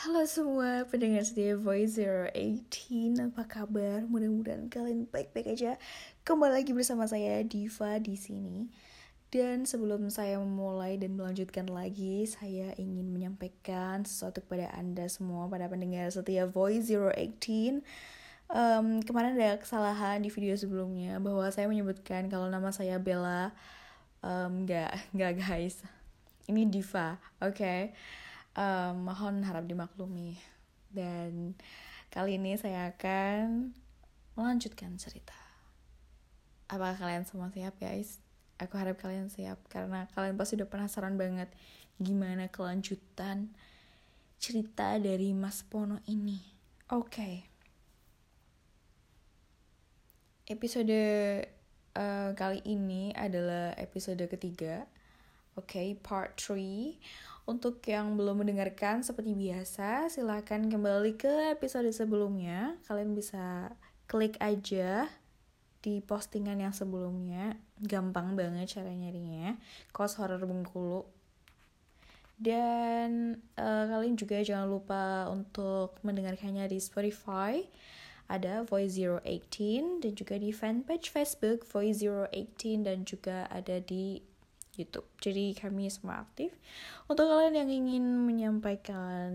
Halo semua pendengar setia Voice 018 Apa kabar? Mudah-mudahan kalian baik-baik aja. Kembali lagi bersama saya Diva di sini. Dan sebelum saya memulai dan melanjutkan lagi Saya ingin menyampaikan sesuatu kepada anda semua Pada pendengar setia Voice 018 um, Kemarin ada kesalahan di video sebelumnya Bahwa saya menyebutkan kalau nama saya Bella. Um, Gak, gak guys. Ini Diva, oke? okay? Um, mohon harap dimaklumi. Dan kali ini saya akan melanjutkan cerita. Apakah kalian semua siap guys? Aku harap kalian siap karena kalian pasti udah penasaran banget gimana kelanjutan cerita dari Mas Pono ini. Oke. Okay. episode uh, kali ini adalah episode ketiga. Oke okay, part 3 untuk yang belum mendengarkan seperti biasa, silahkan kembali ke episode sebelumnya. Kalian bisa klik aja di postingan yang sebelumnya. Gampang banget cara nyarinya. Kos Horror Bengkulu. Dan uh, kalian juga jangan lupa untuk mendengarkannya di Spotify. Ada Voice 018 dan juga di fanpage Facebook Voice 018 dan juga ada di YouTube. Jadi kami semua aktif. Untuk kalian yang ingin menyampaikan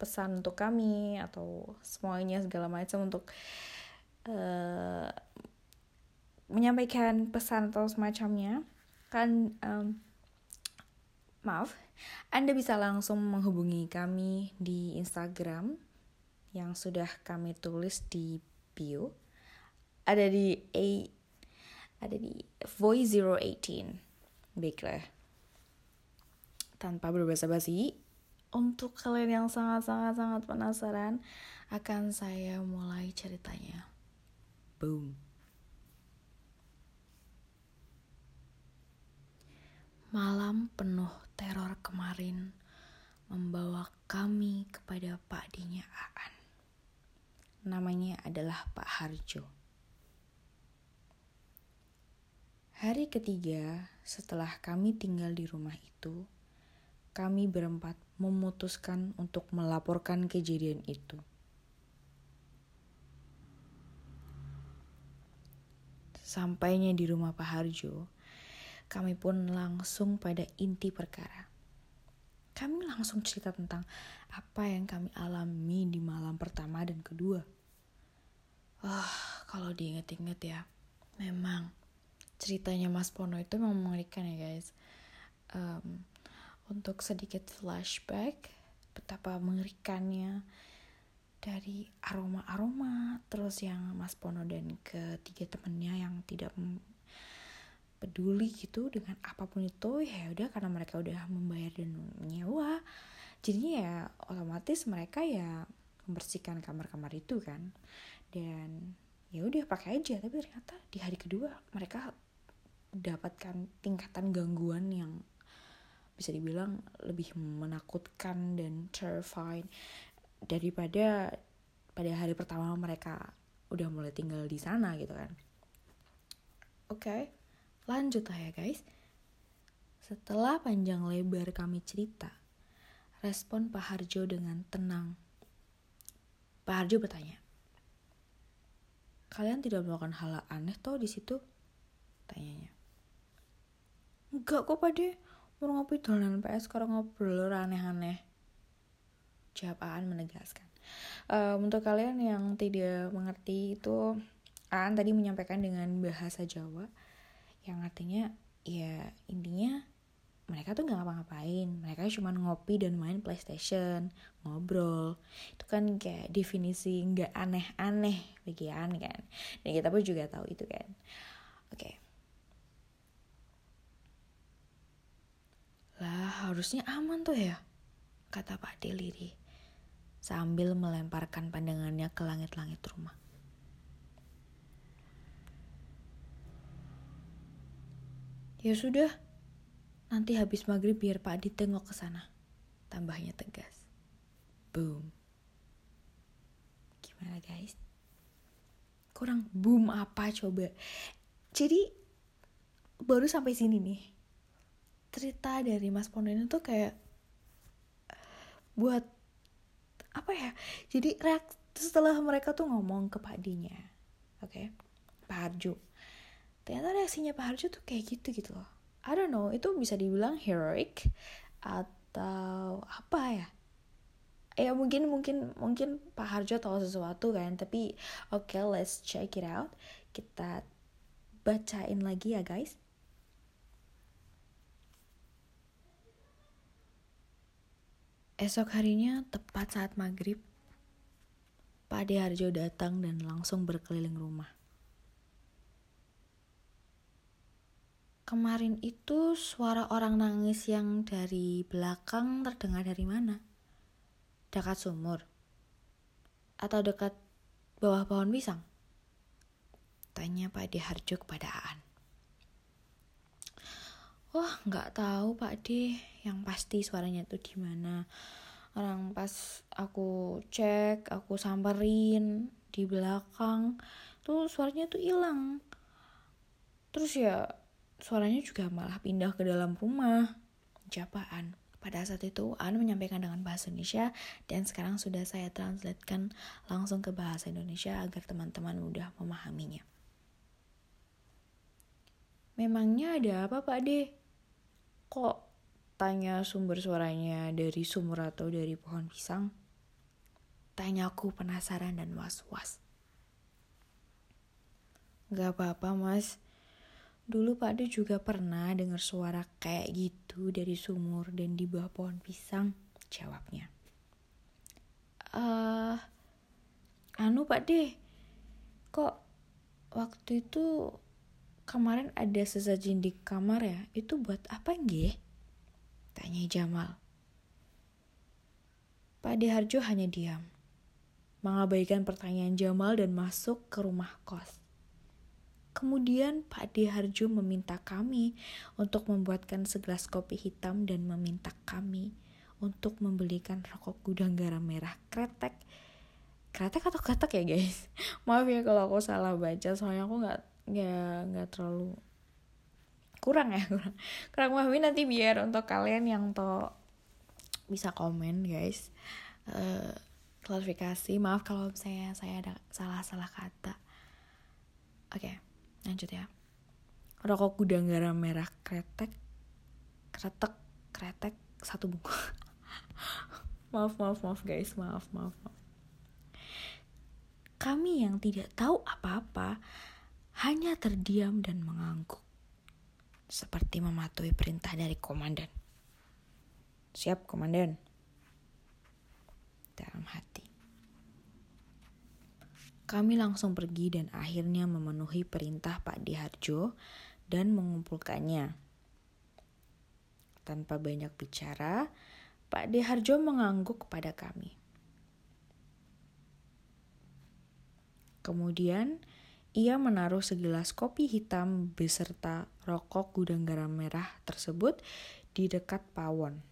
pesan untuk kami atau semuanya segala macam untuk uh, menyampaikan pesan atau semacamnya, kan um, maaf, Anda bisa langsung menghubungi kami di Instagram yang sudah kami tulis di bio. Ada di A ada di voice 018 Baiklah. Tanpa berbahasa basi, untuk kalian yang sangat-sangat-sangat penasaran, akan saya mulai ceritanya. Boom. Malam penuh teror kemarin membawa kami kepada Pak Dinya Aan. Namanya adalah Pak Harjo. Hari ketiga setelah kami tinggal di rumah itu, kami berempat memutuskan untuk melaporkan kejadian itu. Sampainya di rumah Pak Harjo, kami pun langsung pada inti perkara. Kami langsung cerita tentang apa yang kami alami di malam pertama dan kedua. Wah, oh, kalau diinget-inget ya, memang ceritanya Mas Pono itu memang mengerikan ya guys. Um, untuk sedikit flashback, betapa mengerikannya dari aroma-aroma, terus yang Mas Pono dan ketiga temennya yang tidak peduli gitu dengan apa pun itu ya udah karena mereka udah membayar dan menyewa jadinya ya otomatis mereka ya membersihkan kamar-kamar itu kan dan ya udah pakai aja tapi ternyata di hari kedua mereka dapatkan tingkatan gangguan yang bisa dibilang lebih menakutkan dan terrifying daripada pada hari pertama mereka udah mulai tinggal di sana gitu kan. Oke, okay, lanjut lah ya guys. Setelah panjang lebar kami cerita, respon Pak Harjo dengan tenang. Pak Harjo bertanya, kalian tidak melakukan hal aneh toh di situ? Tanyanya. Enggak kok pade, mau ngopi dolanan PS sekarang ngobrol aneh-aneh. Jawab Aan menegaskan. Um, untuk kalian yang tidak mengerti itu, Aan tadi menyampaikan dengan bahasa Jawa yang artinya ya intinya mereka tuh nggak ngapa-ngapain mereka cuma ngopi dan main PlayStation ngobrol itu kan kayak definisi nggak aneh-aneh bagian kan dan kita pun juga tahu itu kan oke okay. Lah harusnya aman tuh ya, kata Pak Deliri sambil melemparkan pandangannya ke langit-langit rumah. Ya sudah, nanti habis maghrib biar Pak Adi tengok ke sana. Tambahnya tegas. Boom. Gimana guys? Kurang boom apa coba? Jadi baru sampai sini nih cerita dari Mas Pondo ini tuh kayak buat apa ya jadi reaksi setelah mereka tuh ngomong ke Pak D-nya oke okay? Pak Harjo. Ternyata reaksinya Pak Harjo tuh kayak gitu gitu loh. I don't know itu bisa dibilang heroic atau apa ya? Ya mungkin mungkin mungkin Pak Harjo tahu sesuatu kan tapi oke okay, let's check it out. Kita bacain lagi ya guys Esok harinya, tepat saat maghrib, Pak De Harjo datang dan langsung berkeliling rumah. Kemarin itu suara orang nangis yang dari belakang terdengar dari mana? Dekat sumur? Atau dekat bawah pohon pisang? Tanya Pak De Harjo kepada Aan. Wah, nggak tahu Pak D. Yang pasti suaranya tuh di mana. Orang pas aku cek, aku samperin di belakang, tuh suaranya tuh hilang. Terus ya suaranya juga malah pindah ke dalam rumah. Japaan. Pada saat itu, An menyampaikan dengan bahasa Indonesia dan sekarang sudah saya translatekan langsung ke bahasa Indonesia agar teman-teman mudah memahaminya. Memangnya ada apa Pak De? Kok tanya sumber suaranya dari sumur atau dari pohon pisang? Tanya aku penasaran dan was-was. Gak apa-apa mas, dulu Pak De juga pernah dengar suara kayak gitu dari sumur dan di bawah pohon pisang, jawabnya. Eh, uh, anu Pak De, kok waktu itu kemarin ada sesajen di kamar ya, itu buat apa nggih? Tanya Jamal. Pak Deharjo hanya diam, mengabaikan pertanyaan Jamal dan masuk ke rumah kos. Kemudian Pak Deharjo meminta kami untuk membuatkan segelas kopi hitam dan meminta kami untuk membelikan rokok gudang garam merah kretek. Kretek atau kretek ya guys? Maaf ya kalau aku salah baca soalnya aku nggak nggak nggak terlalu kurang ya kurang kurang pahami nanti biar untuk kalian yang to bisa komen guys. Uh, klarifikasi. Maaf kalau saya saya ada salah salah kata. Oke okay, lanjut ya. Rokok gudang garam merah kretek kretek kretek satu buku maaf maaf maaf guys. Maaf maaf maaf. Kami yang tidak tahu apa-apa hanya terdiam dan mengangguk, seperti mematuhi perintah dari komandan. Siap, komandan. Dalam hati. Kami langsung pergi dan akhirnya memenuhi perintah Pak Diharjo dan mengumpulkannya. Tanpa banyak bicara, Pak Diharjo mengangguk kepada kami. Kemudian, ia menaruh segelas kopi hitam beserta rokok gudang garam merah tersebut di dekat pawon.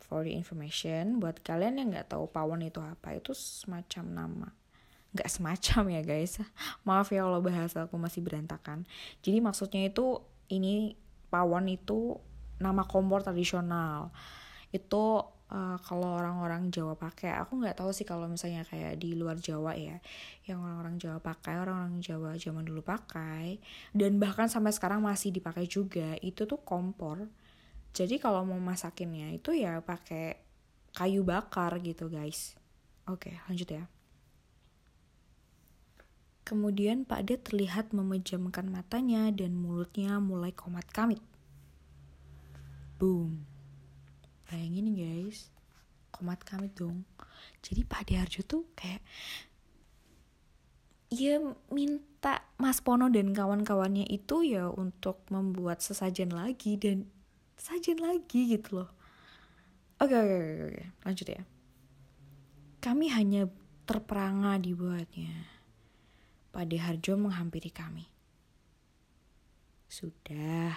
For the information, buat kalian yang nggak tahu pawon itu apa, itu semacam nama. Nggak semacam ya guys, maaf ya kalau bahasa aku masih berantakan. Jadi maksudnya itu ini pawon itu nama kompor tradisional. Itu uh, kalau orang-orang Jawa pakai aku nggak tahu sih kalau misalnya kayak di luar Jawa ya yang orang-orang Jawa pakai orang-orang Jawa zaman dulu pakai dan bahkan sampai sekarang masih dipakai juga itu tuh kompor jadi kalau mau masakinnya itu ya pakai kayu bakar gitu guys oke lanjut ya Kemudian Pak D terlihat memejamkan matanya dan mulutnya mulai komat kamit. Boom. Bayangin guys, komat kami dong. Jadi Pak Diarjo tuh kayak ya minta Mas Pono dan kawan-kawannya itu ya untuk membuat sesajen lagi dan sajen lagi gitu loh. Oke oke oke oke lanjut ya. Kami hanya terperangah dibuatnya. Pak Deharjo menghampiri kami. Sudah,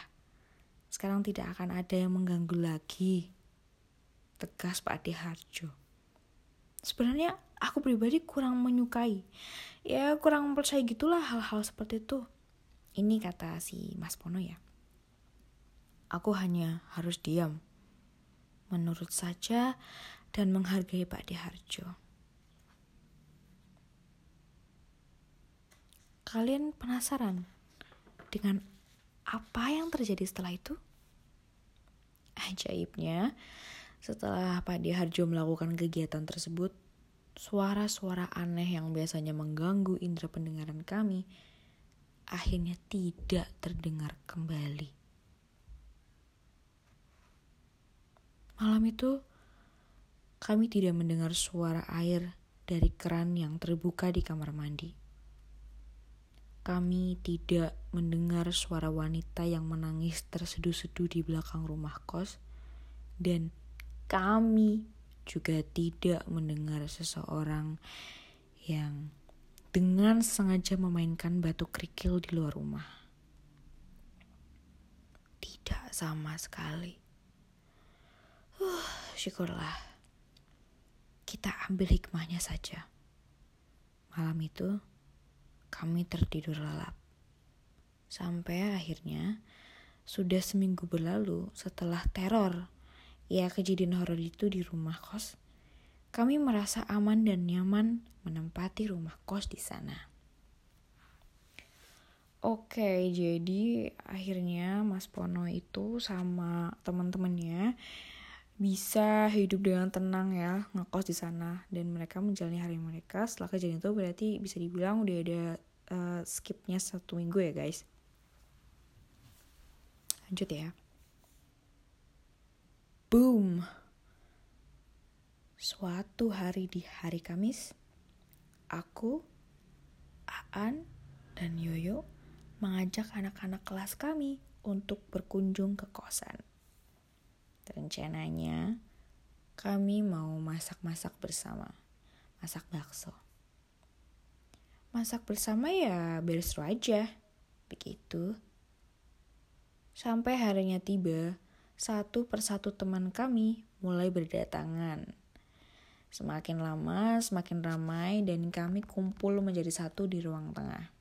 sekarang tidak akan ada yang mengganggu lagi tegas Pak Ade Harjo. Sebenarnya aku pribadi kurang menyukai, ya kurang percaya gitulah hal-hal seperti itu. Ini kata si Mas Pono ya. Aku hanya harus diam, menurut saja dan menghargai Pak Diharjo. Kalian penasaran dengan apa yang terjadi setelah itu? Ajaibnya, setelah Pak Harjo melakukan kegiatan tersebut, suara-suara aneh yang biasanya mengganggu indera pendengaran kami akhirnya tidak terdengar kembali. Malam itu, kami tidak mendengar suara air dari keran yang terbuka di kamar mandi. Kami tidak mendengar suara wanita yang menangis terseduh-seduh di belakang rumah kos, dan kami juga tidak mendengar seseorang yang dengan sengaja memainkan batu kerikil di luar rumah. Tidak sama sekali. Uh, syukurlah kita ambil hikmahnya saja. Malam itu, kami tertidur lelap. Sampai akhirnya, sudah seminggu berlalu setelah teror, ya kejadian horor itu di rumah kos, kami merasa aman dan nyaman menempati rumah kos di sana. Oke, jadi akhirnya Mas Pono itu sama teman-temannya bisa hidup dengan tenang ya ngekos di sana. Dan mereka menjalani hari mereka. Setelah kejadian itu berarti bisa dibilang udah ada uh, skipnya satu minggu ya guys. Lanjut ya boom suatu hari di hari Kamis aku Aan dan Yoyo mengajak anak-anak kelas kami untuk berkunjung ke kosan Rencananya kami mau masak-masak bersama. Masak bakso. Masak bersama ya seru aja. Begitu. Sampai harinya tiba, satu persatu teman kami mulai berdatangan. Semakin lama, semakin ramai, dan kami kumpul menjadi satu di ruang tengah.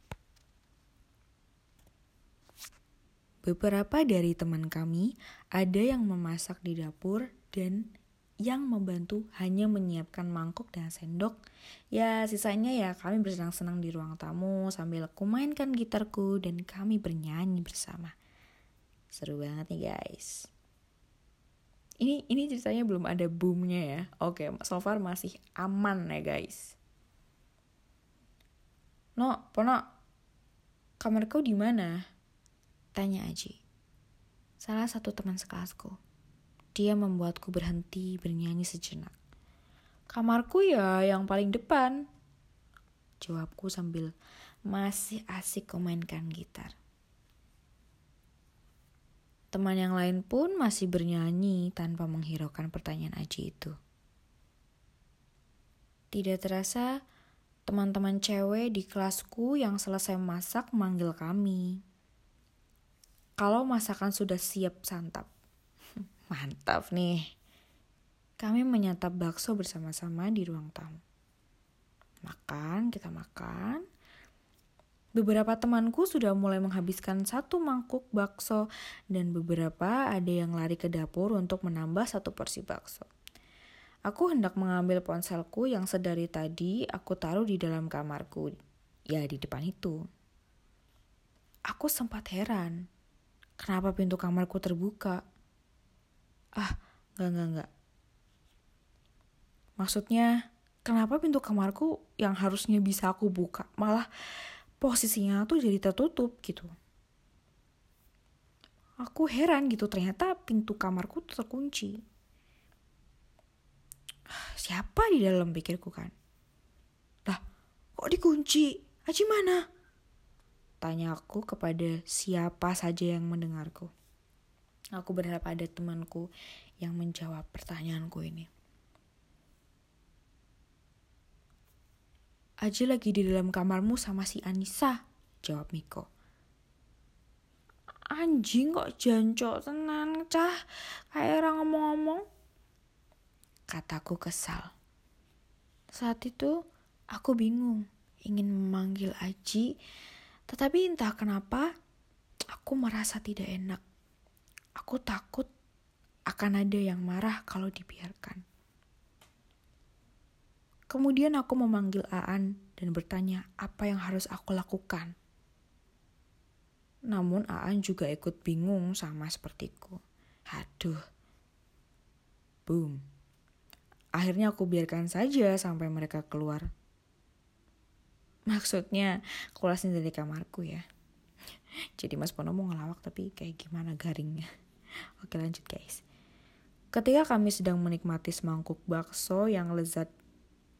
Beberapa dari teman kami ada yang memasak di dapur dan yang membantu hanya menyiapkan mangkuk dan sendok. Ya, sisanya ya kami bersenang-senang di ruang tamu sambil aku mainkan gitarku dan kami bernyanyi bersama. Seru banget nih guys. Ini ini ceritanya belum ada boomnya ya. Oke, so far masih aman ya guys. No, Pono, kamar kau di mana? Tanya Aji. Salah satu teman sekelasku. Dia membuatku berhenti bernyanyi sejenak. Kamarku ya yang paling depan. Jawabku sambil masih asik memainkan gitar. Teman yang lain pun masih bernyanyi tanpa menghiraukan pertanyaan Aji itu. Tidak terasa, teman-teman cewek di kelasku yang selesai masak manggil kami kalau masakan sudah siap santap. Mantap nih. Kami menyantap bakso bersama-sama di ruang tamu. Makan, kita makan. Beberapa temanku sudah mulai menghabiskan satu mangkuk bakso dan beberapa ada yang lari ke dapur untuk menambah satu porsi bakso. Aku hendak mengambil ponselku yang sedari tadi aku taruh di dalam kamarku, ya di depan itu. Aku sempat heran Kenapa pintu kamarku terbuka? Ah, enggak, enggak, enggak. Maksudnya, kenapa pintu kamarku yang harusnya bisa aku buka, malah posisinya tuh jadi tertutup gitu. Aku heran gitu, ternyata pintu kamarku tuh terkunci. Siapa di dalam pikirku kan? Lah, kok dikunci? Aji mana? Tanya aku kepada siapa saja yang mendengarku. Aku berharap ada temanku yang menjawab pertanyaanku ini. Aji lagi di dalam kamarmu sama si Anissa, jawab Miko. Anjing kok jancok tenan, cah. Kayak orang ngomong-ngomong. Kataku kesal. Saat itu aku bingung, ingin memanggil Aji, tetapi entah kenapa, aku merasa tidak enak. Aku takut akan ada yang marah kalau dibiarkan. Kemudian aku memanggil Aan dan bertanya apa yang harus aku lakukan. Namun Aan juga ikut bingung sama sepertiku. Aduh. Boom. Akhirnya aku biarkan saja sampai mereka keluar. Maksudnya keluarin dari kamarku ya. Jadi Mas Pono mau ngelawak tapi kayak gimana garingnya. Oke lanjut guys. Ketika kami sedang menikmati semangkuk bakso yang lezat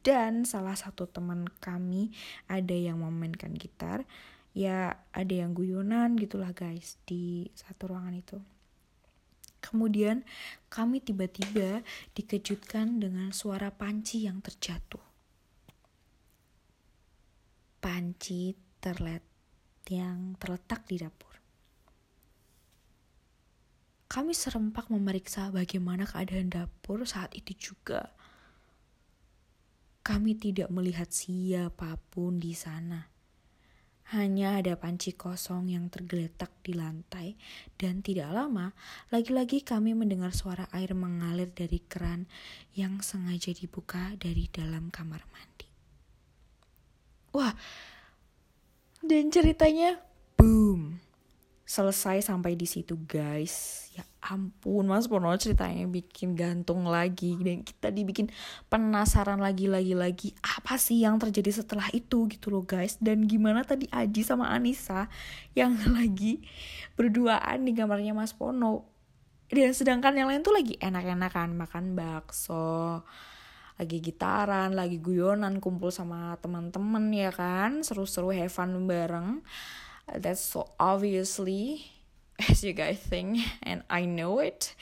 dan salah satu teman kami ada yang memainkan gitar. Ya ada yang guyonan gitulah guys di satu ruangan itu. Kemudian kami tiba-tiba dikejutkan dengan suara panci yang terjatuh. Panci terlet yang terletak di dapur. Kami serempak memeriksa bagaimana keadaan dapur saat itu juga kami tidak melihat siapa pun di sana. Hanya ada panci kosong yang tergeletak di lantai, dan tidak lama lagi-lagi kami mendengar suara air mengalir dari keran yang sengaja dibuka dari dalam kamar mandi. Wah, dan ceritanya boom selesai sampai di situ guys. Ya ampun mas Pono ceritanya bikin gantung lagi dan kita dibikin penasaran lagi lagi lagi. Apa sih yang terjadi setelah itu gitu loh guys? Dan gimana tadi Aji sama Anissa yang lagi berduaan di kamarnya mas Pono dan sedangkan yang lain tuh lagi enak-enakan makan bakso lagi gitaran, lagi guyonan, kumpul sama teman-teman ya kan, seru-seru have bareng that's so obviously as you guys think and I know it.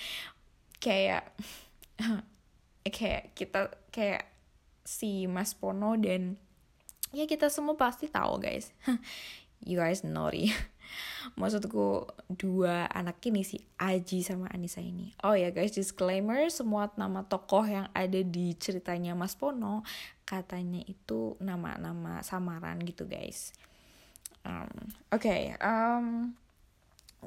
Kayak kayak kita kayak si Mas Pono dan ya kita semua pasti tahu guys. You guys naughty maksudku dua anak ini si Aji sama Anissa ini. Oh ya guys disclaimer semua nama tokoh yang ada di ceritanya Mas Pono katanya itu nama-nama samaran gitu guys um, oke okay, um,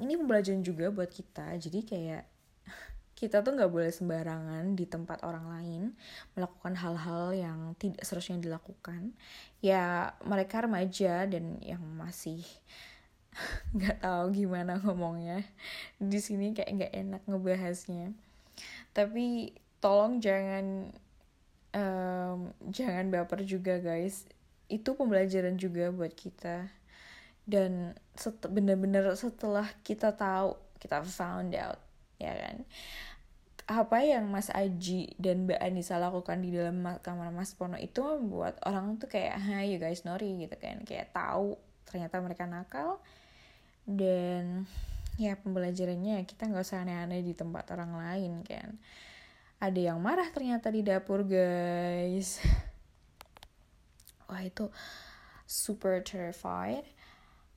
ini pembelajaran juga buat kita. Jadi kayak kita tuh nggak boleh sembarangan di tempat orang lain melakukan hal-hal yang tidak seharusnya dilakukan. Ya mereka remaja dan yang masih nggak tahu gimana ngomongnya. Di sini kayak nggak enak ngebahasnya. Tapi tolong jangan um, jangan baper juga guys. Itu pembelajaran juga buat kita dan set bener-bener setelah kita tahu kita found out ya kan? Apa yang Mas Aji dan Mbak Anissa lakukan di dalam kamar Mas Pono itu membuat orang tuh kayak hai you guys nori gitu kan? Kayak tahu ternyata mereka nakal. Dan ya pembelajarannya kita nggak usah aneh-aneh di tempat orang lain kan? Ada yang marah ternyata di dapur guys. Wah itu super terrified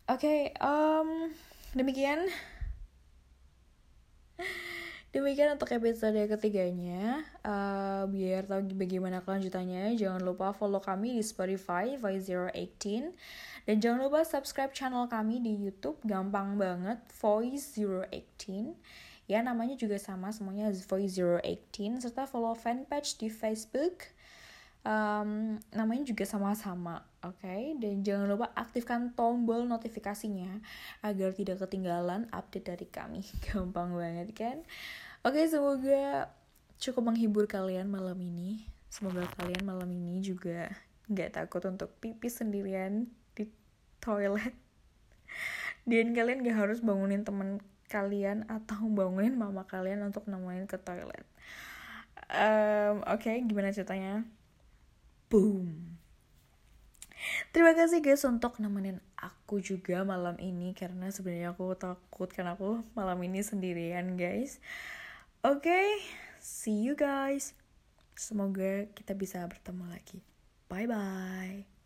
Oke, okay, um, demikian. Demikian untuk episode ketiganya. Uh, biar tahu bagaimana kelanjutannya, jangan lupa follow kami di Spotify Voice018 dan jangan lupa subscribe channel kami di YouTube. Gampang banget, Voice018. Ya, namanya juga sama semuanya Voice018 serta follow fanpage di Facebook um, namanya juga sama-sama, oke? Okay? Dan jangan lupa aktifkan tombol notifikasinya agar tidak ketinggalan update dari kami. Gampang banget kan? Oke, okay, semoga cukup menghibur kalian malam ini. Semoga kalian malam ini juga nggak takut untuk pipis sendirian di toilet. Dan kalian gak harus bangunin temen kalian atau bangunin mama kalian untuk nemuin ke toilet. Um, Oke, okay, gimana ceritanya? Boom Terima kasih guys untuk nemenin aku juga malam ini karena sebenarnya aku takut karena aku malam ini sendirian guys. Oke, okay, see you guys. Semoga kita bisa bertemu lagi. Bye bye.